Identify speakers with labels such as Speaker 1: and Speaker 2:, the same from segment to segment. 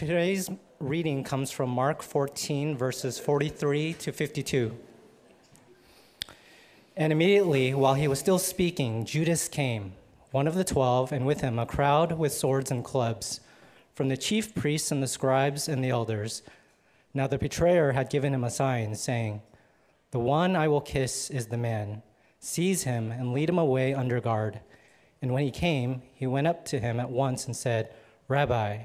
Speaker 1: Today's reading comes from Mark 14, verses 43 to 52. And immediately, while he was still speaking, Judas came, one of the twelve, and with him a crowd with swords and clubs, from the chief priests and the scribes and the elders. Now the betrayer had given him a sign, saying, The one I will kiss is the man. Seize him and lead him away under guard. And when he came, he went up to him at once and said, Rabbi,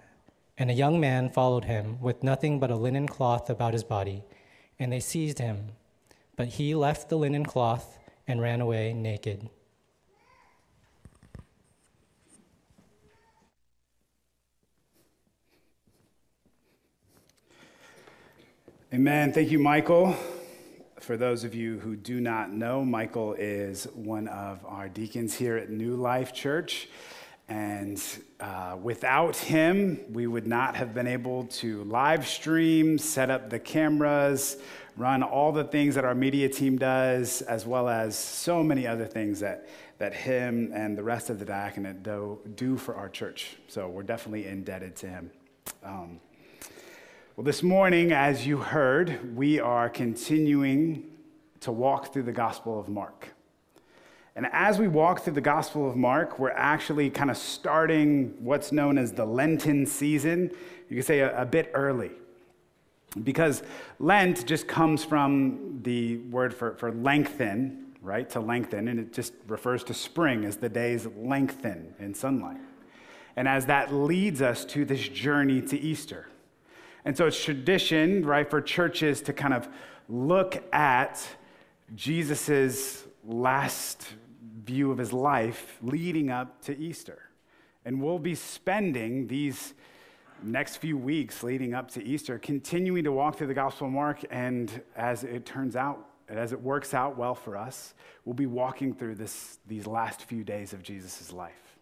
Speaker 1: And a young man followed him with nothing but a linen cloth about his body. And they seized him. But he left the linen cloth and ran away naked.
Speaker 2: Amen. Thank you, Michael. For those of you who do not know, Michael is one of our deacons here at New Life Church. And uh, without him, we would not have been able to live stream, set up the cameras, run all the things that our media team does, as well as so many other things that, that him and the rest of the diaconate do, do for our church. So we're definitely indebted to him. Um, well, this morning, as you heard, we are continuing to walk through the Gospel of Mark. And as we walk through the Gospel of Mark, we're actually kind of starting what's known as the Lenten season. You could say a, a bit early. Because Lent just comes from the word for, for lengthen, right? To lengthen, and it just refers to spring as the days lengthen in sunlight. And as that leads us to this journey to Easter. And so it's tradition, right, for churches to kind of look at Jesus's last view of his life leading up to Easter. And we'll be spending these next few weeks leading up to Easter continuing to walk through the Gospel of Mark. And as it turns out, as it works out well for us, we'll be walking through this, these last few days of Jesus' life.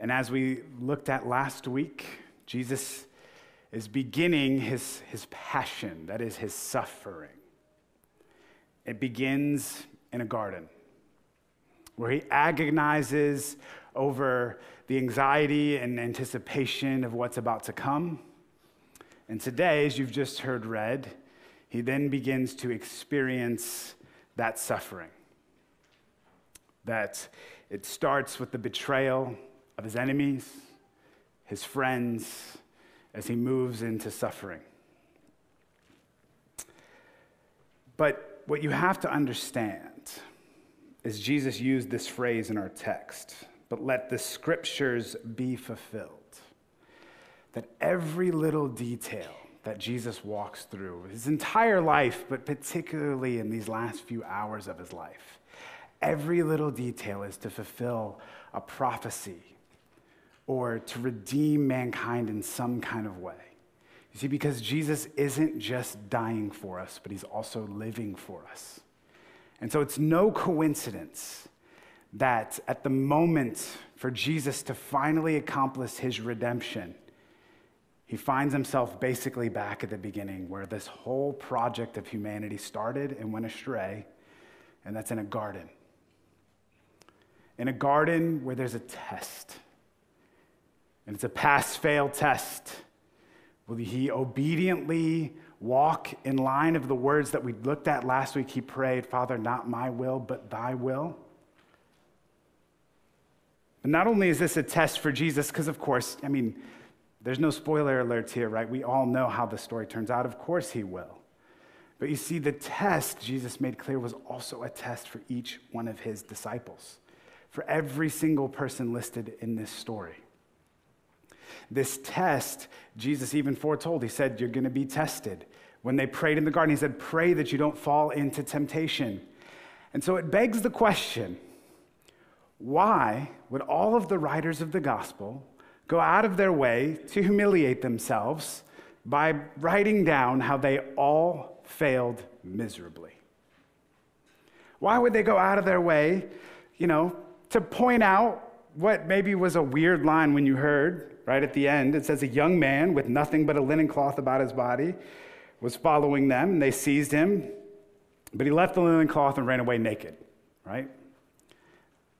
Speaker 2: And as we looked at last week, Jesus is beginning his, his passion, that is, his suffering. It begins in a garden where he agonizes over the anxiety and anticipation of what's about to come. And today, as you've just heard read, he then begins to experience that suffering. That it starts with the betrayal of his enemies, his friends, as he moves into suffering. But what you have to understand is Jesus used this phrase in our text, but let the scriptures be fulfilled. That every little detail that Jesus walks through, his entire life, but particularly in these last few hours of his life, every little detail is to fulfill a prophecy or to redeem mankind in some kind of way. You see, because Jesus isn't just dying for us, but he's also living for us. And so it's no coincidence that at the moment for Jesus to finally accomplish his redemption, he finds himself basically back at the beginning where this whole project of humanity started and went astray, and that's in a garden. In a garden where there's a test, and it's a pass fail test. Will he obediently walk in line of the words that we looked at last week. He prayed, Father, not my will, but thy will. And not only is this a test for Jesus, because of course, I mean, there's no spoiler alerts here, right? We all know how the story turns out. Of course, he will. But you see, the test, Jesus made clear, was also a test for each one of his disciples, for every single person listed in this story. This test, Jesus even foretold. He said, You're going to be tested. When they prayed in the garden, he said, Pray that you don't fall into temptation. And so it begs the question why would all of the writers of the gospel go out of their way to humiliate themselves, by writing down how they all failed miserably. Why would they go out of their way, you know, to point out what maybe was a weird line when you heard right at the end? It says, A young man with nothing but a linen cloth about his body was following them, and they seized him, but he left the linen cloth and ran away naked, right?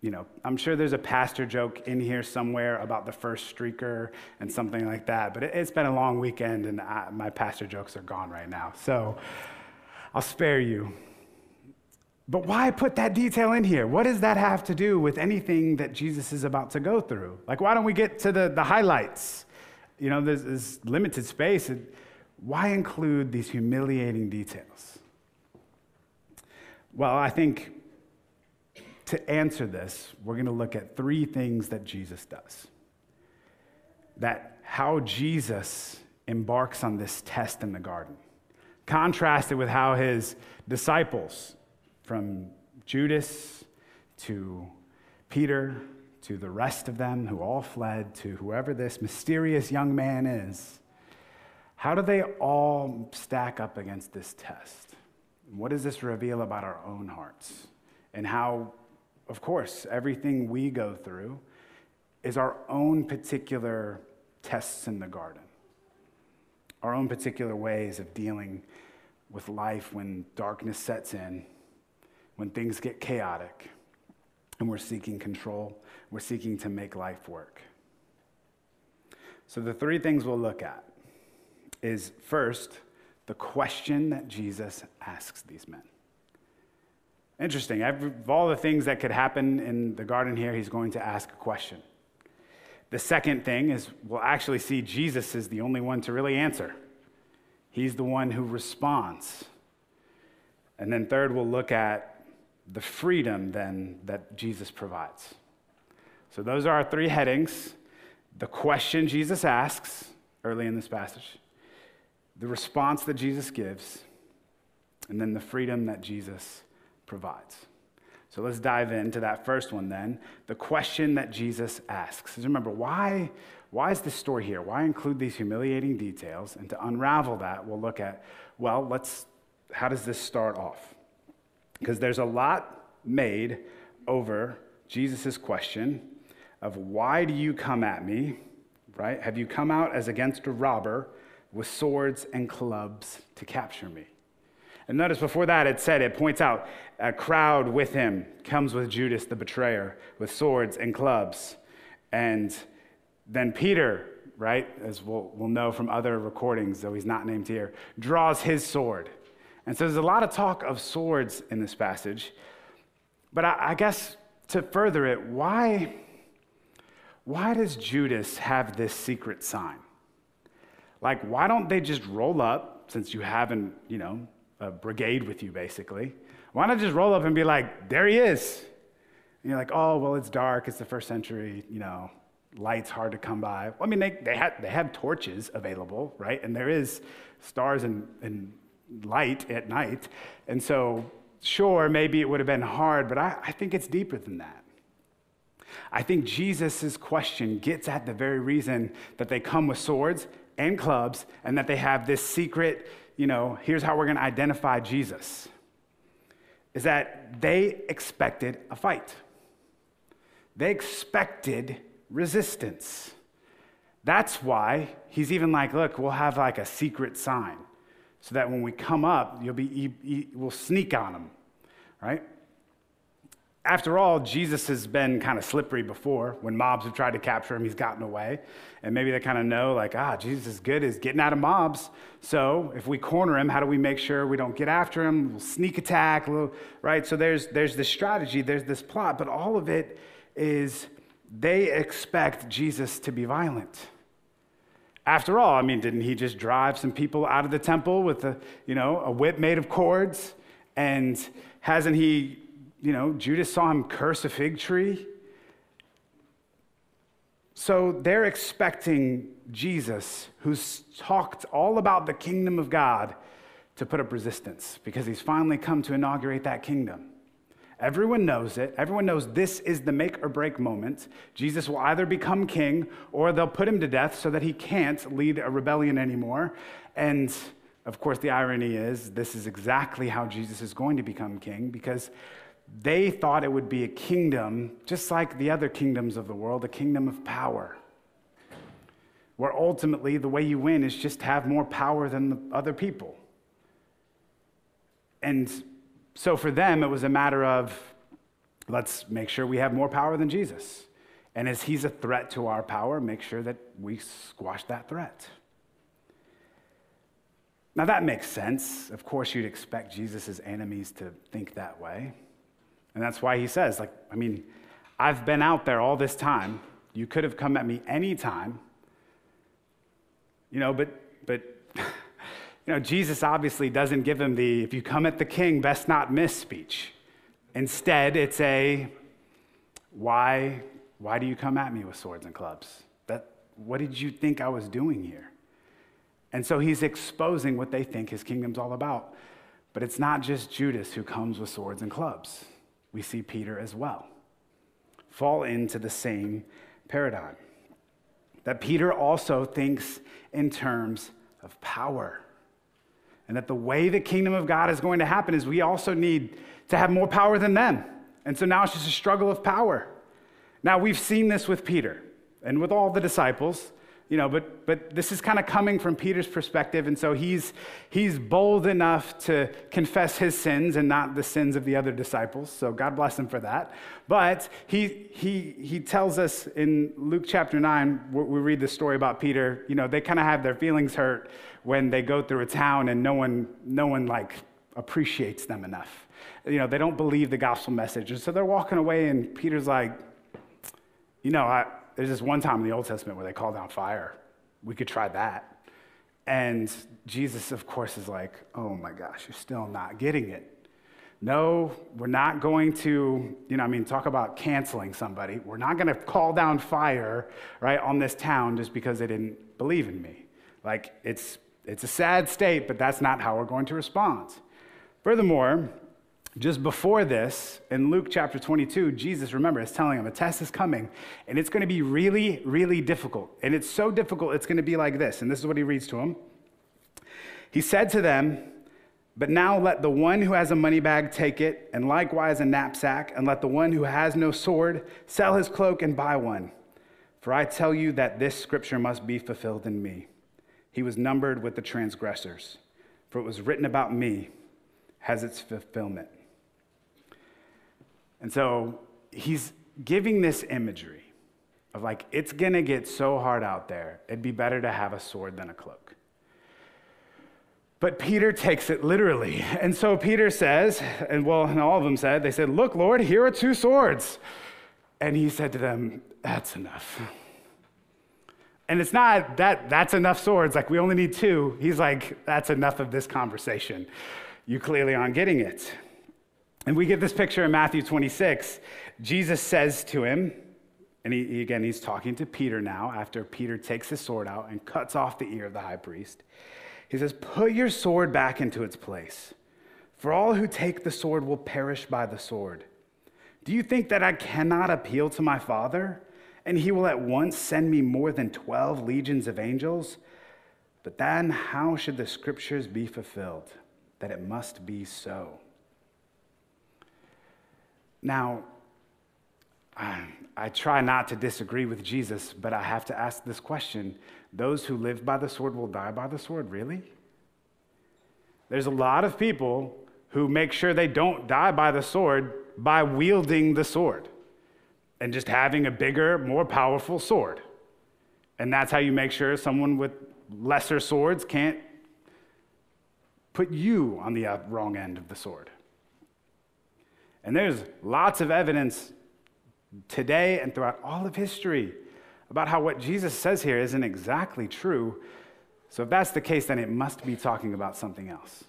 Speaker 2: You know, I'm sure there's a pastor joke in here somewhere about the first streaker and something like that, but it's been a long weekend and I, my pastor jokes are gone right now. So I'll spare you. But why put that detail in here? What does that have to do with anything that Jesus is about to go through? Like, why don't we get to the, the highlights? You know, there's, there's limited space. Why include these humiliating details? Well, I think to answer this, we're going to look at three things that Jesus does. That how Jesus embarks on this test in the garden, contrasted with how his disciples from Judas to Peter to the rest of them who all fled to whoever this mysterious young man is. How do they all stack up against this test? What does this reveal about our own hearts? And how, of course, everything we go through is our own particular tests in the garden, our own particular ways of dealing with life when darkness sets in when things get chaotic and we're seeking control, we're seeking to make life work. So, the three things we'll look at is first, the question that Jesus asks these men. Interesting. Of all the things that could happen in the garden here, he's going to ask a question. The second thing is we'll actually see Jesus is the only one to really answer. He's the one who responds. And then third, we'll look at the freedom then that Jesus provides. So, those are our three headings the question Jesus asks early in this passage, the response that Jesus gives, and then the freedom that Jesus provides. So let's dive into that first one then. The question that Jesus asks. Remember, why, why is this story here? Why include these humiliating details? And to unravel that, we'll look at, well, let's, how does this start off? Because there's a lot made over Jesus' question of why do you come at me, right? Have you come out as against a robber with swords and clubs to capture me? And notice before that it said, it points out a crowd with him comes with Judas the betrayer with swords and clubs. And then Peter, right, as we'll, we'll know from other recordings, though he's not named here, draws his sword and so there's a lot of talk of swords in this passage. But I, I guess to further it, why, why does Judas have this secret sign? Like, why don't they just roll up, since you haven't, you know, a brigade with you basically? Why not just roll up and be like, there he is? And you're like, oh, well, it's dark, it's the first century, you know, light's hard to come by. Well, I mean, they, they, have, they have torches available, right? And there is stars and, and light at night. And so, sure, maybe it would have been hard, but I, I think it's deeper than that. I think Jesus' question gets at the very reason that they come with swords and clubs and that they have this secret, you know, here's how we're going to identify Jesus. Is that they expected a fight. They expected resistance. That's why he's even like, look, we'll have like a secret sign so that when we come up, you'll be, we'll sneak on them, right? After all, Jesus has been kind of slippery before. When mobs have tried to capture him, he's gotten away. And maybe they kind of know, like, ah, Jesus is good at getting out of mobs. So if we corner him, how do we make sure we don't get after him? We'll sneak attack, right? So there's, there's this strategy, there's this plot, but all of it is they expect Jesus to be violent. After all, I mean, didn't he just drive some people out of the temple with a, you know, a whip made of cords? And hasn't he, you know, Judas saw him curse a fig tree? So they're expecting Jesus, who's talked all about the kingdom of God, to put up resistance because he's finally come to inaugurate that kingdom. Everyone knows it. Everyone knows this is the make or break moment. Jesus will either become king or they'll put him to death so that he can't lead a rebellion anymore. And of course, the irony is this is exactly how Jesus is going to become king because they thought it would be a kingdom just like the other kingdoms of the world, a kingdom of power. Where ultimately the way you win is just have more power than the other people. And so for them, it was a matter of let's make sure we have more power than Jesus. And as he's a threat to our power, make sure that we squash that threat. Now, that makes sense. Of course, you'd expect Jesus' enemies to think that way. And that's why he says, like, I mean, I've been out there all this time. You could have come at me anytime. You know, but, but, you know, Jesus obviously doesn't give him the, if you come at the king, best not miss speech. Instead, it's a, why, why do you come at me with swords and clubs? That, what did you think I was doing here? And so he's exposing what they think his kingdom's all about. But it's not just Judas who comes with swords and clubs. We see Peter as well fall into the same paradigm. That Peter also thinks in terms of power. And that the way the kingdom of God is going to happen is we also need to have more power than them. And so now it's just a struggle of power. Now, we've seen this with Peter and with all the disciples you know, but, but this is kind of coming from Peter's perspective, and so he's, he's bold enough to confess his sins and not the sins of the other disciples. So God bless him for that. But he, he, he tells us in Luke chapter 9, we read the story about Peter, you know, they kind of have their feelings hurt when they go through a town and no one, no one like appreciates them enough. You know, they don't believe the gospel message. And so they're walking away, and Peter's like, you know, I, there's this one time in the Old Testament where they call down fire. We could try that. And Jesus, of course, is like, oh my gosh, you're still not getting it. No, we're not going to, you know, I mean, talk about canceling somebody. We're not going to call down fire, right, on this town just because they didn't believe in me. Like, it's, it's a sad state, but that's not how we're going to respond. Furthermore, just before this, in Luke chapter 22, Jesus, remember, is telling them a test is coming, and it's going to be really, really difficult. And it's so difficult, it's going to be like this. And this is what he reads to them. He said to them, But now let the one who has a money bag take it, and likewise a knapsack, and let the one who has no sword sell his cloak and buy one. For I tell you that this scripture must be fulfilled in me. He was numbered with the transgressors, for it was written about me, has its fulfillment. And so he's giving this imagery of like, it's gonna get so hard out there, it'd be better to have a sword than a cloak. But Peter takes it literally. And so Peter says, and well, and all of them said, they said, Look, Lord, here are two swords. And he said to them, That's enough. And it's not that that's enough swords, like we only need two. He's like, That's enough of this conversation. You clearly aren't getting it. And we get this picture in Matthew 26. Jesus says to him, and he, again, he's talking to Peter now after Peter takes his sword out and cuts off the ear of the high priest. He says, Put your sword back into its place, for all who take the sword will perish by the sword. Do you think that I cannot appeal to my Father, and he will at once send me more than 12 legions of angels? But then, how should the scriptures be fulfilled that it must be so? Now, I, I try not to disagree with Jesus, but I have to ask this question Those who live by the sword will die by the sword, really? There's a lot of people who make sure they don't die by the sword by wielding the sword and just having a bigger, more powerful sword. And that's how you make sure someone with lesser swords can't put you on the uh, wrong end of the sword. And there's lots of evidence today and throughout all of history about how what Jesus says here isn't exactly true. So, if that's the case, then it must be talking about something else.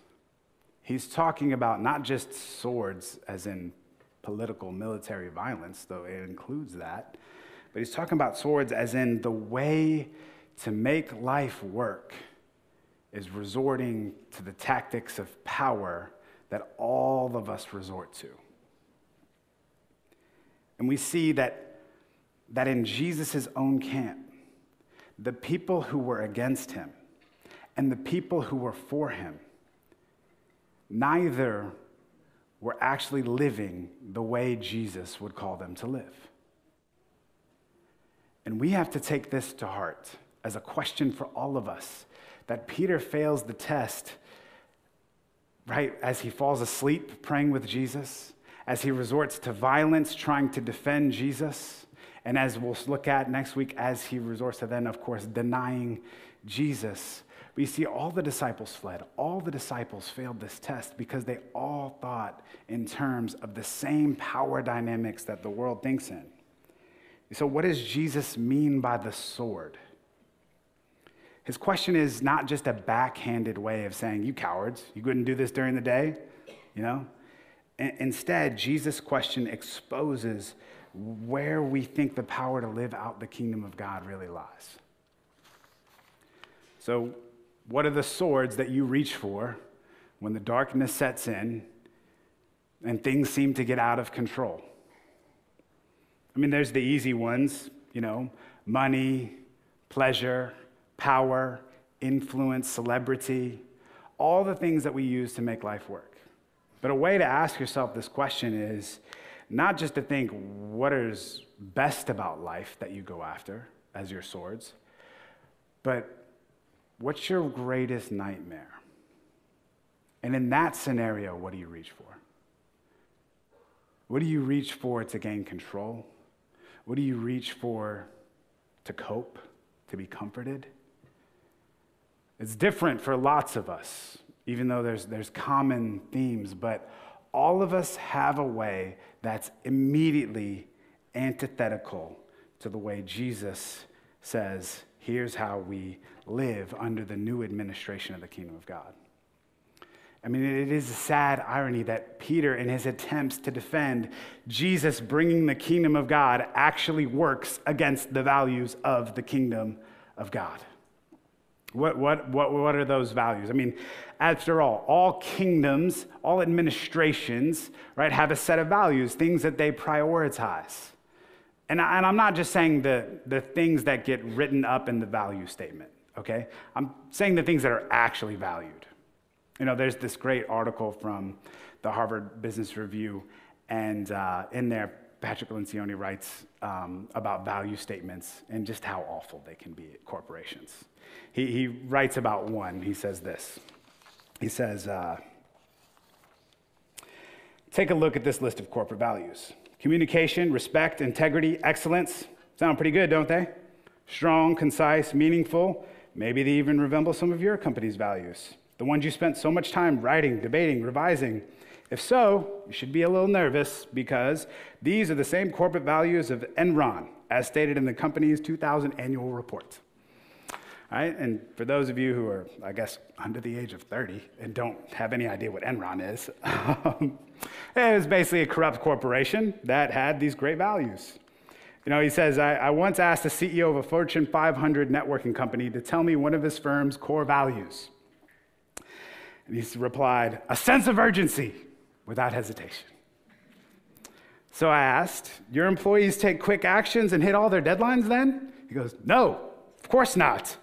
Speaker 2: He's talking about not just swords, as in political military violence, though it includes that, but he's talking about swords as in the way to make life work is resorting to the tactics of power that all of us resort to. And we see that, that in Jesus' own camp, the people who were against him and the people who were for him, neither were actually living the way Jesus would call them to live. And we have to take this to heart as a question for all of us that Peter fails the test, right, as he falls asleep praying with Jesus, as he resorts to violence trying to defend Jesus, and as we'll look at next week, as he resorts to then, of course, denying Jesus. We see all the disciples fled. All the disciples failed this test because they all thought in terms of the same power dynamics that the world thinks in. So, what does Jesus mean by the sword? His question is not just a backhanded way of saying, You cowards, you couldn't do this during the day, you know? Instead, Jesus' question exposes where we think the power to live out the kingdom of God really lies. So, what are the swords that you reach for when the darkness sets in and things seem to get out of control? I mean, there's the easy ones, you know, money, pleasure, power, influence, celebrity, all the things that we use to make life work. But a way to ask yourself this question is not just to think what is best about life that you go after as your swords, but what's your greatest nightmare? And in that scenario, what do you reach for? What do you reach for to gain control? What do you reach for to cope, to be comforted? It's different for lots of us, even though there's, there's common themes, but all of us have a way that's immediately antithetical to the way Jesus says, here's how we live under the new administration of the kingdom of God. I mean, it is a sad irony that Peter, in his attempts to defend Jesus bringing the kingdom of God, actually works against the values of the kingdom of God. What, what, what, what are those values? I mean, after all, all kingdoms, all administrations, right, have a set of values, things that they prioritize. And, I, and I'm not just saying the, the things that get written up in the value statement, okay? I'm saying the things that are actually valued. You know, there's this great article from the Harvard Business Review, and uh, in there, Patrick Lencioni writes um, about value statements and just how awful they can be at corporations. He, he writes about one. He says this. He says, uh, Take a look at this list of corporate values communication, respect, integrity, excellence. Sound pretty good, don't they? Strong, concise, meaningful. Maybe they even resemble some of your company's values, the ones you spent so much time writing, debating, revising. If so, you should be a little nervous because these are the same corporate values of Enron, as stated in the company's 2000 annual report. Right? And for those of you who are, I guess, under the age of 30 and don't have any idea what Enron is, it was basically a corrupt corporation that had these great values. You know, he says, I, I once asked the CEO of a Fortune 500 networking company to tell me one of his firm's core values. And he replied, a sense of urgency without hesitation. So I asked, Your employees take quick actions and hit all their deadlines then? He goes, No, of course not.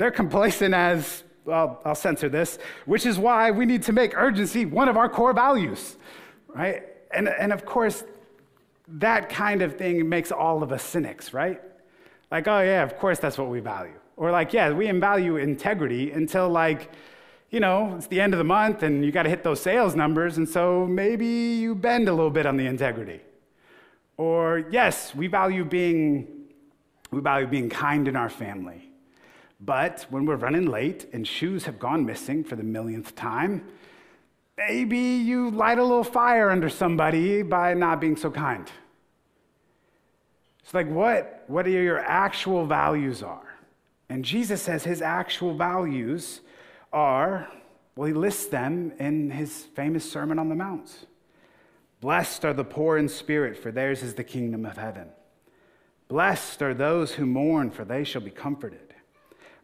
Speaker 2: They're complacent as, well, I'll censor this, which is why we need to make urgency one of our core values, right? And, and of course, that kind of thing makes all of us cynics, right? Like, oh, yeah, of course that's what we value. Or, like, yeah, we value integrity until, like, you know, it's the end of the month and you got to hit those sales numbers, and so maybe you bend a little bit on the integrity. Or, yes, we value being, we value being kind in our family. But when we're running late and shoes have gone missing for the millionth time, maybe you light a little fire under somebody by not being so kind. It's like what, what are your actual values are. And Jesus says his actual values are, well, he lists them in his famous Sermon on the Mount. Blessed are the poor in spirit, for theirs is the kingdom of heaven. Blessed are those who mourn, for they shall be comforted.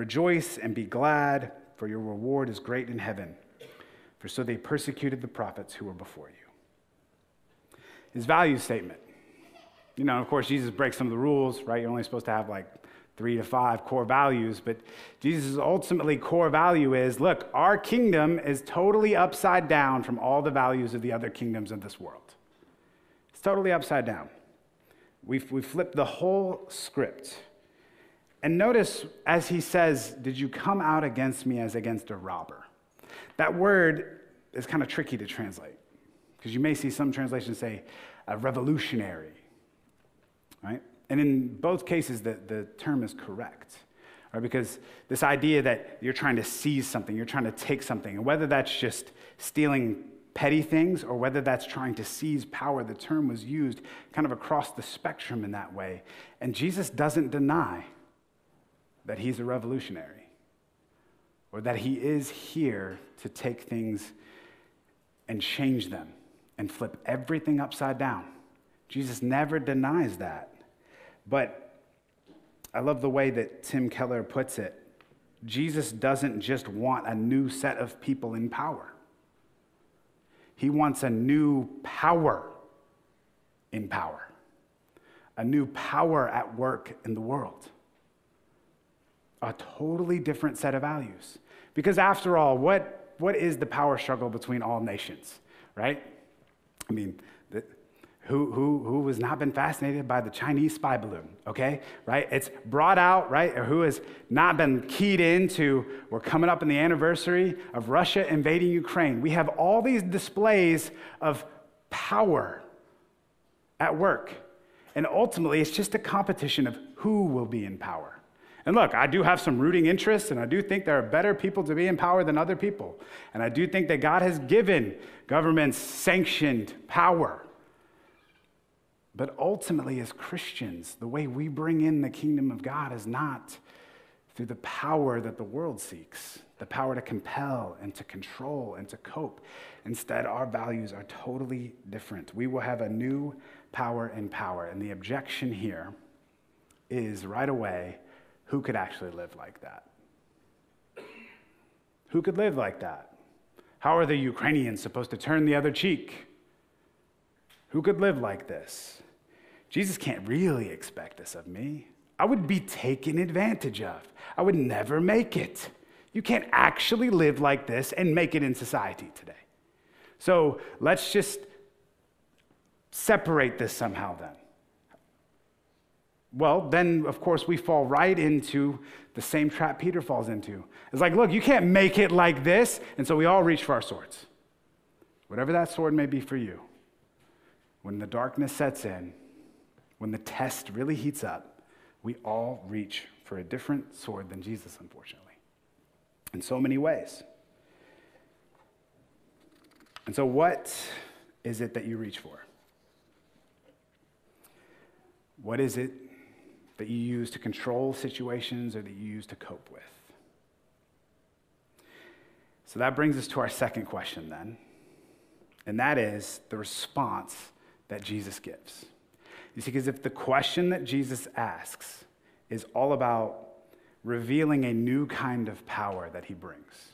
Speaker 2: Rejoice and be glad, for your reward is great in heaven. For so they persecuted the prophets who were before you. His value statement. You know, of course, Jesus breaks some of the rules, right? You're only supposed to have like three to five core values, but Jesus' ultimately core value is look, our kingdom is totally upside down from all the values of the other kingdoms of this world. It's totally upside down. We've, we've flipped the whole script. And notice as he says, Did you come out against me as against a robber? That word is kind of tricky to translate because you may see some translations say a revolutionary, right? And in both cases, the, the term is correct, right? Because this idea that you're trying to seize something, you're trying to take something, and whether that's just stealing petty things or whether that's trying to seize power, the term was used kind of across the spectrum in that way. And Jesus doesn't deny that he's a revolutionary or that he is here to take things and change them and flip everything upside down. Jesus never denies that. But I love the way that Tim Keller puts it. Jesus doesn't just want a new set of people in power. He wants a new power in power, a new power at work in the world a totally different set of values. Because after all, what, what is the power struggle between all nations, right? I mean, the, who, who, who has not been fascinated by the Chinese spy balloon, okay? Right? It's brought out, right? Or who has not been keyed into, we're coming up in the anniversary of Russia invading Ukraine. We have all these displays of power at work. And ultimately, it's just a competition of who will be in power. And look, I do have some rooting interests, and I do think there are better people to be in power than other people. And I do think that God has given governments sanctioned power. But ultimately, as Christians, the way we bring in the kingdom of God is not through the power that the world seeks, the power to compel and to control and to cope. Instead, our values are totally different. We will have a new power and power. And the objection here is right away who could actually live like that? Who could live like that? How are the Ukrainians supposed to turn the other cheek? Who could live like this? Jesus can't really expect this of me. I would be taken advantage of. I would never make it. You can't actually live like this and make it in society today. So let's just separate this somehow then. Well, then, of course, we fall right into the same trap Peter falls into. It's like, look, you can't make it like this. And so we all reach for our swords. Whatever that sword may be for you, when the darkness sets in, when the test really heats up, we all reach for a different sword than Jesus, unfortunately, in so many ways. And so, what is it that you reach for? What is it that you use to control situations or that you use to cope with. So that brings us to our second question then, and that is the response that Jesus gives. You see, because if the question that Jesus asks is all about revealing a new kind of power that he brings,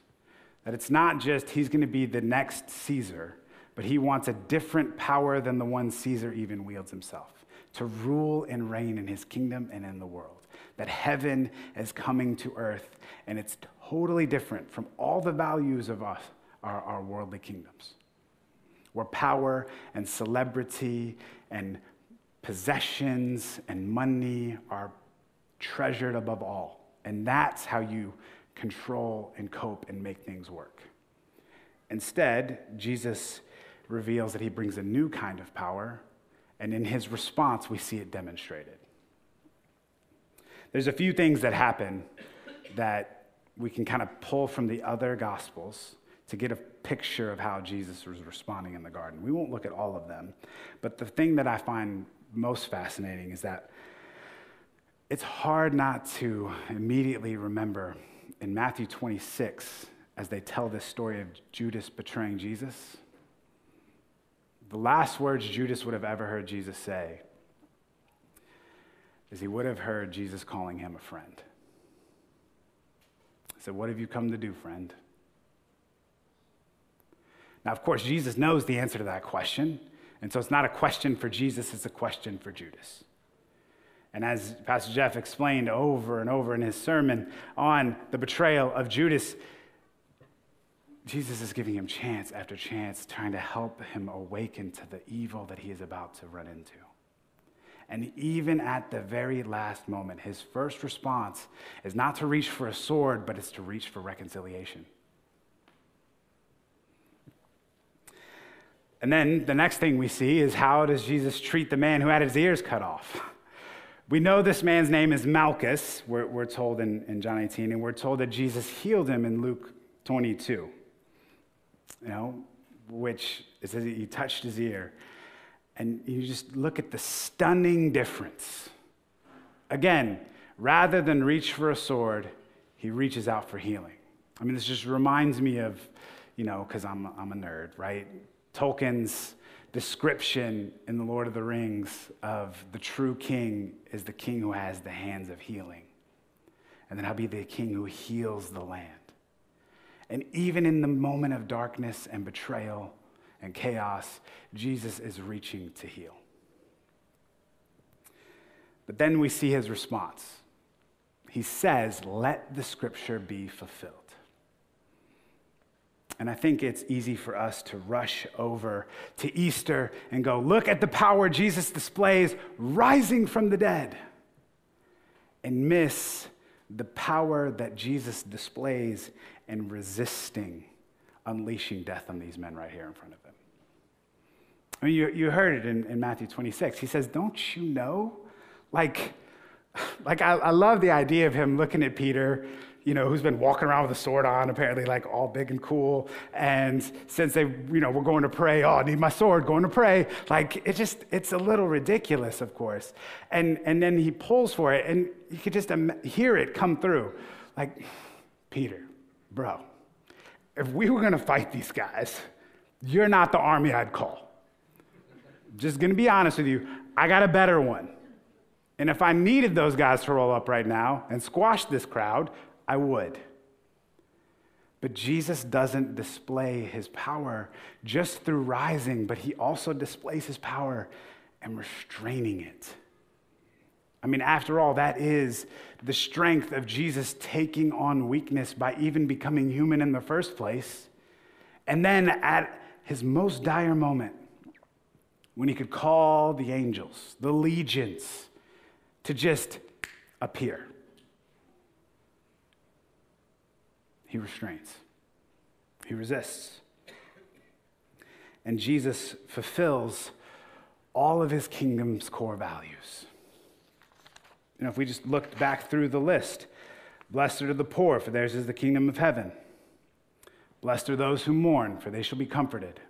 Speaker 2: that it's not just he's going to be the next Caesar, but he wants a different power than the one Caesar even wields himself to rule and reign in his kingdom and in the world. That heaven is coming to earth, and it's totally different from all the values of us, our, our worldly kingdoms, where power and celebrity and possessions and money are treasured above all. And that's how you control and cope and make things work. Instead, Jesus reveals that he brings a new kind of power and in his response, we see it demonstrated. There's a few things that happen that we can kind of pull from the other gospels to get a picture of how Jesus was responding in the garden. We won't look at all of them, but the thing that I find most fascinating is that it's hard not to immediately remember in Matthew 26, as they tell this story of Judas betraying Jesus, the last words Judas would have ever heard Jesus say is he would have heard Jesus calling him a friend. He said, What have you come to do, friend? Now, of course, Jesus knows the answer to that question. And so it's not a question for Jesus, it's a question for Judas. And as Pastor Jeff explained over and over in his sermon on the betrayal of Judas, Jesus is giving him chance after chance, trying to help him awaken to the evil that he is about to run into. And even at the very last moment, his first response is not to reach for a sword, but it's to reach for reconciliation. And then the next thing we see is how does Jesus treat the man who had his ears cut off? We know this man's name is Malchus, we're, we're told in, in John 18, and we're told that Jesus healed him in Luke 22. You know, which it says he touched his ear. And you just look at the stunning difference. Again, rather than reach for a sword, he reaches out for healing. I mean, this just reminds me of, you know, because I'm, I'm a nerd, right? Tolkien's description in The Lord of the Rings of the true king is the king who has the hands of healing. And then I'll be the king who heals the land. And even in the moment of darkness and betrayal and chaos, Jesus is reaching to heal. But then we see his response. He says, Let the scripture be fulfilled. And I think it's easy for us to rush over to Easter and go, look at the power Jesus displays rising from the dead, and miss the power that Jesus displays in resisting unleashing death on these men right here in front of them. I mean, you, you heard it in, in Matthew 26. He says, Don't you know? Like, like I, I love the idea of him looking at Peter you know, who's been walking around with a sword on, apparently like all big and cool. And since they, you know, we're going to pray, oh, I need my sword, going to pray. Like it just, it's a little ridiculous, of course. And and then he pulls for it, and you could just hear it come through, like, Peter, bro, if we were gonna fight these guys, you're not the army I'd call. Just gonna be honest with you, I got a better one. And if I needed those guys to roll up right now and squash this crowd, I would. But Jesus doesn't display his power just through rising, but he also displays his power and restraining it. I mean, after all, that is the strength of Jesus taking on weakness by even becoming human in the first place. And then at his most dire moment, when he could call the angels, the legions, to just appear. He restrains, he resists. And Jesus fulfills all of his kingdom's core values. You know, if we just looked back through the list, blessed are the poor, for theirs is the kingdom of heaven. Blessed are those who mourn, for they shall be comforted.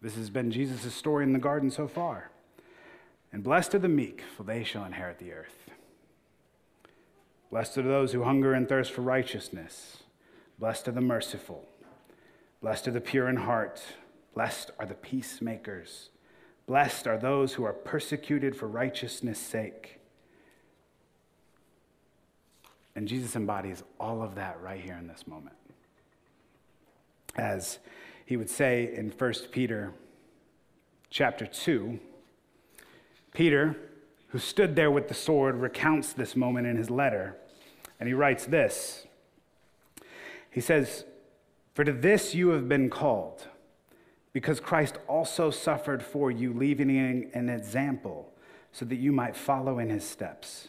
Speaker 2: This has been Jesus' story in the garden so far. And blessed are the meek, for they shall inherit the earth. Blessed are those who hunger and thirst for righteousness Blessed are the merciful. Blessed are the pure in heart. Blessed are the peacemakers. Blessed are those who are persecuted for righteousness' sake. And Jesus embodies all of that right here in this moment. As he would say in 1 Peter chapter 2, Peter, who stood there with the sword, recounts this moment in his letter. And he writes this he says, For to this you have been called, because Christ also suffered for you, leaving an example so that you might follow in his steps.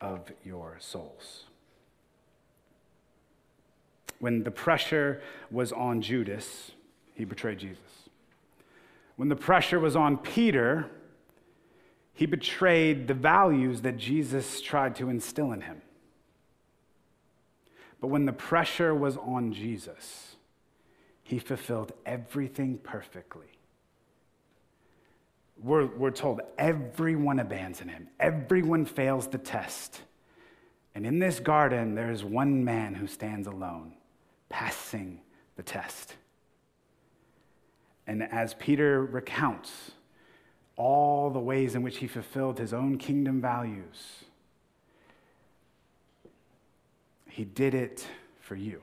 Speaker 2: of your souls. When the pressure was on Judas, he betrayed Jesus. When the pressure was on Peter, he betrayed the values that Jesus tried to instill in him. But when the pressure was on Jesus, he fulfilled everything perfectly. We're, we're told everyone abandons him, everyone fails the test. And in this garden, there is one man who stands alone, passing the test. And as Peter recounts all the ways in which he fulfilled his own kingdom values, he did it for you.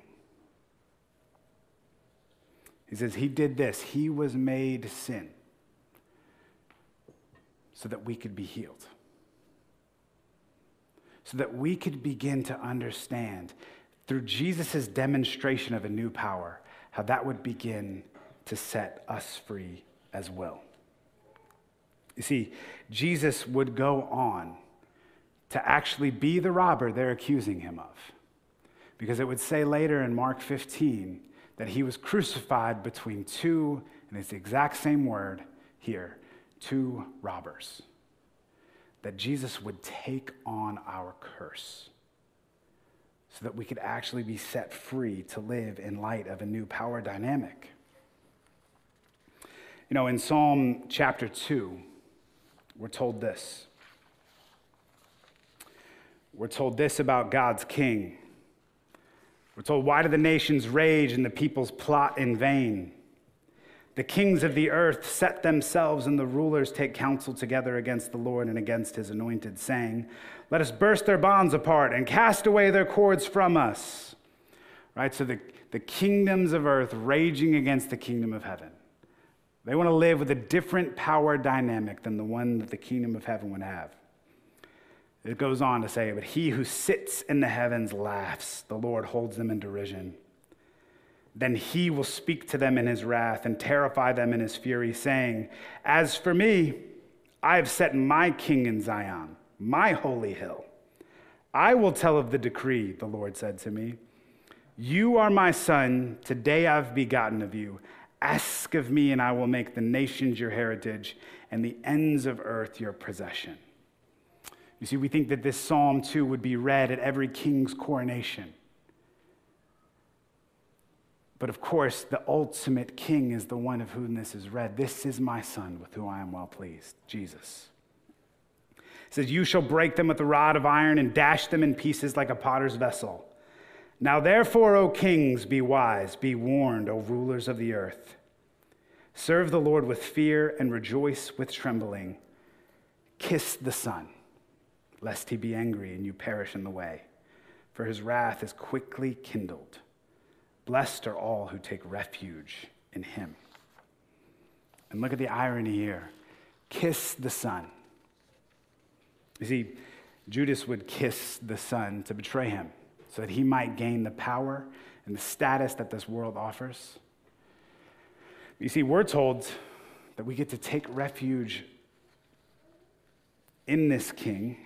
Speaker 2: He says, He did this. He was made sin so that we could be healed. So that we could begin to understand through Jesus' demonstration of a new power how that would begin to set us free as well. You see, Jesus would go on to actually be the robber they're accusing him of. Because it would say later in Mark 15 that he was crucified between two, and it's the exact same word here, two robbers. That Jesus would take on our curse so that we could actually be set free to live in light of a new power dynamic. You know, in Psalm chapter 2, we're told this. We're told this about God's king. We're told, Why do the nations rage and the peoples plot in vain? The kings of the earth set themselves, and the rulers take counsel together against the Lord and against his anointed, saying, Let us burst their bonds apart and cast away their cords from us. Right? So the, the kingdoms of earth raging against the kingdom of heaven. They want to live with a different power dynamic than the one that the kingdom of heaven would have. It goes on to say, But he who sits in the heavens laughs, the Lord holds them in derision. Then he will speak to them in his wrath and terrify them in his fury, saying, As for me, I have set my king in Zion, my holy hill. I will tell of the decree, the Lord said to me. You are my son, today I've begotten of you. Ask of me, and I will make the nations your heritage and the ends of earth your possession. You see, we think that this psalm too would be read at every king's coronation. But of course, the ultimate king is the one of whom this is read. This is my son with whom I am well pleased, Jesus. It says, You shall break them with a rod of iron and dash them in pieces like a potter's vessel. Now, therefore, O kings, be wise, be warned, O rulers of the earth. Serve the Lord with fear and rejoice with trembling. Kiss the Son lest he be angry and you perish in the way, for his wrath is quickly kindled. Blessed are all who take refuge in him. And look at the irony here kiss the Son. You see, Judas would kiss the Son to betray him so that he might gain the power and the status that this world offers. You see, we're told that we get to take refuge in this king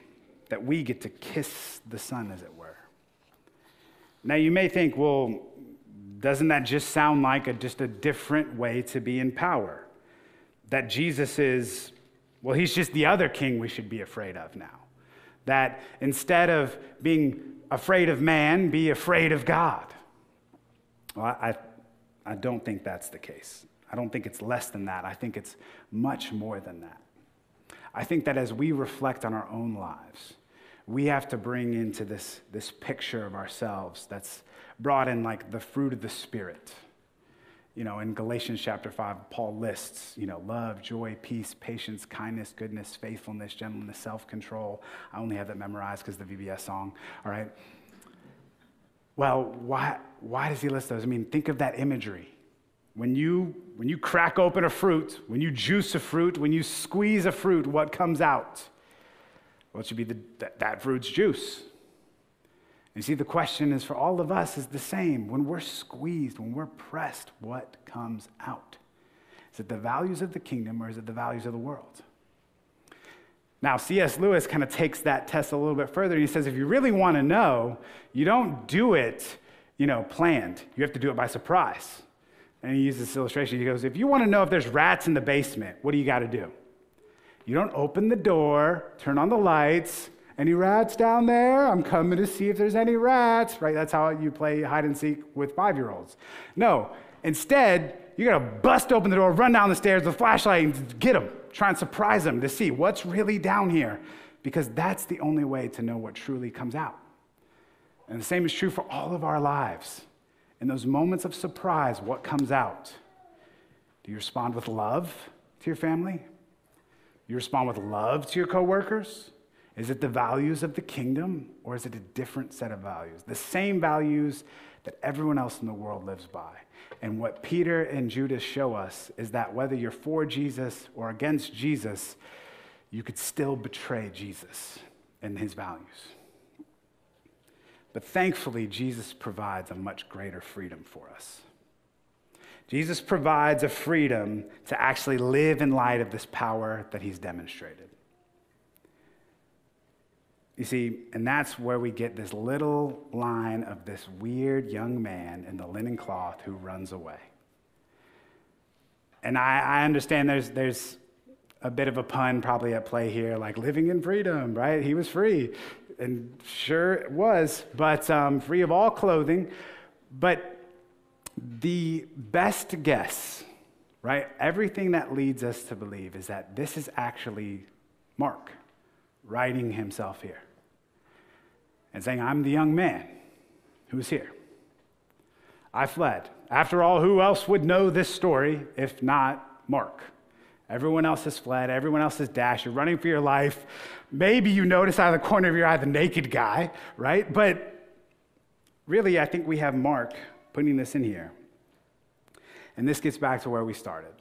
Speaker 2: that we get to kiss the Son, as it were. Now, you may think, well, doesn't that just sound like a, just a different way to be in power? That Jesus is, well, he's just the other king we should be afraid of now. That instead of being afraid of man, be afraid of God. Well, I, I don't think that's the case. I don't think it's less than that. I think it's much more than that. I think that as we reflect on our own lives, we have to bring into this, this picture of ourselves that's brought in like the fruit of the Spirit. You know, in Galatians chapter 5, Paul lists, you know, love, joy, peace, patience, kindness, goodness, faithfulness, gentleness, self control. I only have that memorized because the VBS song, all right? Well, why, why does he list those? I mean, think of that imagery. When you, when you crack open a fruit, when you juice a fruit, when you squeeze a fruit, what comes out? Well, it should be the, that, that fruit's juice. And see, the question is for all of us is the same. When we're squeezed, when we're pressed, what comes out? Is it the values of the kingdom or is it the values of the world? Now, C.S. Lewis kind of takes that test a little bit further. He says, if you really want to know, you don't do it, you know, planned. You have to do it by surprise. And he uses this illustration. He goes, if you want to know if there's rats in the basement, what do you got to do? You don't open the door, turn on the lights, any rats down there? I'm coming to see if there's any rats, right? That's how you play hide and seek with five year olds. No, instead, you gotta bust open the door, run down the stairs with a flashlight, and get them. Try and surprise them to see what's really down here, because that's the only way to know what truly comes out. And the same is true for all of our lives. In those moments of surprise, what comes out? Do you respond with love to your family? You respond with love to your coworkers? Is it the values of the kingdom or is it a different set of values? The same values that everyone else in the world lives by. And what Peter and Judas show us is that whether you're for Jesus or against Jesus, you could still betray Jesus and his values. But thankfully, Jesus provides a much greater freedom for us. Jesus provides a freedom to actually live in light of this power that he's demonstrated. You see, and that's where we get this little line of this weird young man in the linen cloth who runs away. And I, I understand there's, there's a bit of a pun probably at play here, like living in freedom, right? He was free. And sure it was, but um, free of all clothing. But the best guess, right? Everything that leads us to believe is that this is actually Mark writing himself here and saying, I'm the young man who's here. I fled. After all, who else would know this story if not Mark? Everyone else has fled. Everyone else has dashed. You're running for your life. Maybe you notice out of the corner of your eye the naked guy, right? But really, I think we have Mark putting this in here. And this gets back to where we started.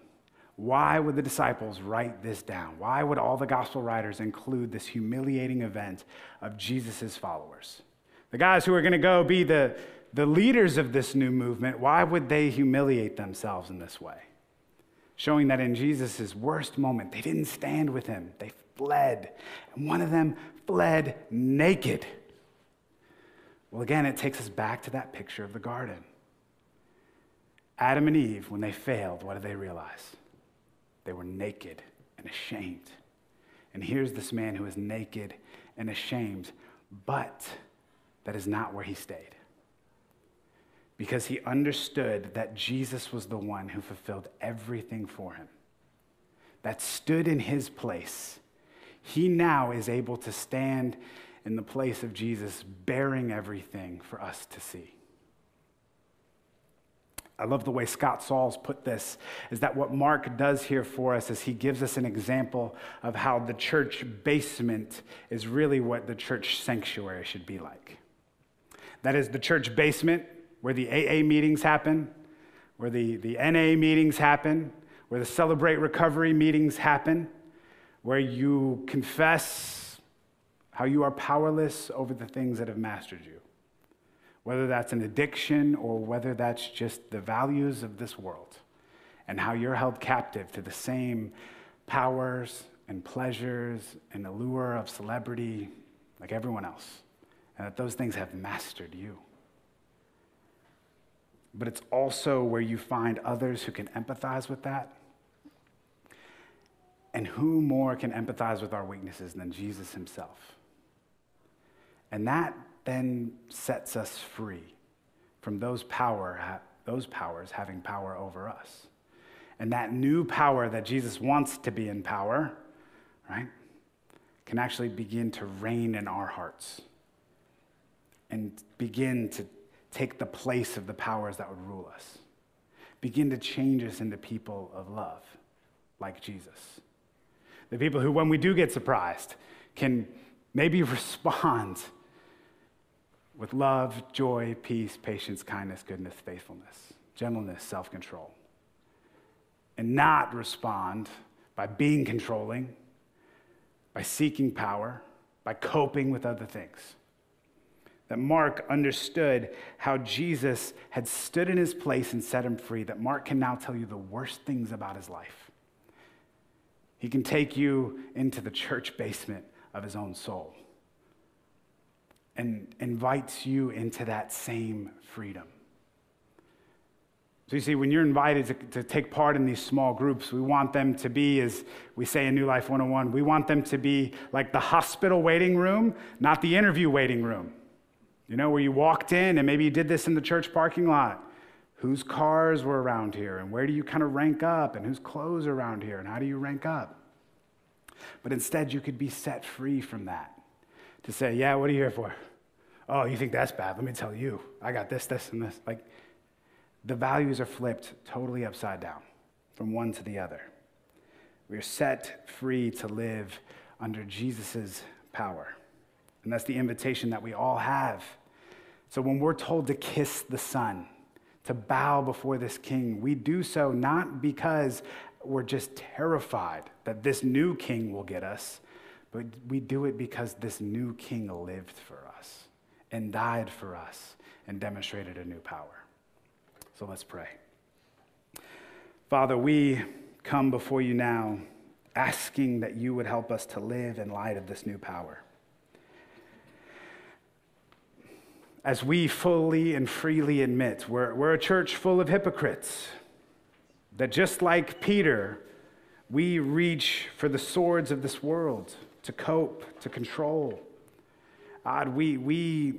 Speaker 2: Why would the disciples write this down? Why would all the gospel writers include this humiliating event of Jesus' followers? The guys who are going to go be the, the leaders of this new movement, why would they humiliate themselves in this way? Showing that in Jesus' worst moment, they didn't stand with him, they fled. And one of them fled naked. Well, again, it takes us back to that picture of the garden. Adam and Eve, when they failed, what did they realize? They were naked and ashamed. And here's this man who is naked and ashamed, but that is not where he stayed. Because he understood that Jesus was the one who fulfilled everything for him, that stood in his place. He now is able to stand in the place of Jesus, bearing everything for us to see. I love the way Scott Sauls put this is that what Mark does here for us is he gives us an example of how the church basement is really what the church sanctuary should be like. That is the church basement where the AA meetings happen, where the, the NA meetings happen, where the Celebrate Recovery meetings happen, where you confess how you are powerless over the things that have mastered you whether that's an addiction or whether that's just the values of this world and how you're held captive to the same powers and pleasures and allure of celebrity like everyone else, and that those things have mastered you. But it's also where you find others who can empathize with that. And who more can empathize with our weaknesses than Jesus himself? And that then sets us free from those, power, those powers having power over us. And that new power that Jesus wants to be in power, right, can actually begin to reign in our hearts and begin to take the place of the powers that would rule us. Begin to change us into people of love, like Jesus. The people who, when we do get surprised, can maybe respond with love, joy, peace, patience, kindness, goodness, faithfulness, gentleness, self control. And not respond by being controlling, by seeking power, by coping with other things. that Mark understood how Jesus had stood in his place and set him free, that Mark can now tell you the worst things about his life. He can take you into the church basement of his own soul and invites you into that same freedom. So, you see, when you're invited to, to, take part in these small groups, we want them to be, as we say in New Life 101, we want them to be like the hospital waiting room, not the interview waiting room. You know, where you walked in and maybe you did this in the church parking lot. Whose cars were around here and where do you kind of rank up and whose clothes are around here and how do you rank up? But instead, you could be set free from that to say, yeah, what are you here for? Oh, you think that's bad? Let me tell you. I got this, this, and this. Like, the values are flipped totally upside down from one to the other. We are set free to live under Jesus' power. And that's the invitation that we all have. So when we're told to kiss the Son, to bow before this king, we do so not because we're just terrified that this new king will get us, but we do it because this new king lived for us and died for us and demonstrated a new power. So let's pray. Father, we come before you now asking that you would help us to live in light of this new power. as we fully and freely admit, we're, we're a church full of hypocrites. That just like Peter, we reach for the swords of this world to cope, to control. God, we, we,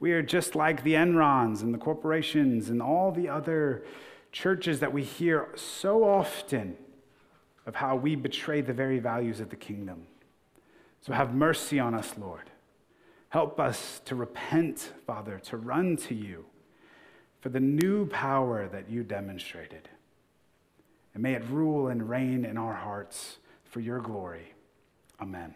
Speaker 2: we are just like the Enrons and the corporations and all the other churches that we hear so often of how we betray the very values of the kingdom. So have mercy on us, Lord. Help us to repent, Father, to run to you for the new power that you demonstrated. And may it rule and reign in our hearts for your glory. Amen.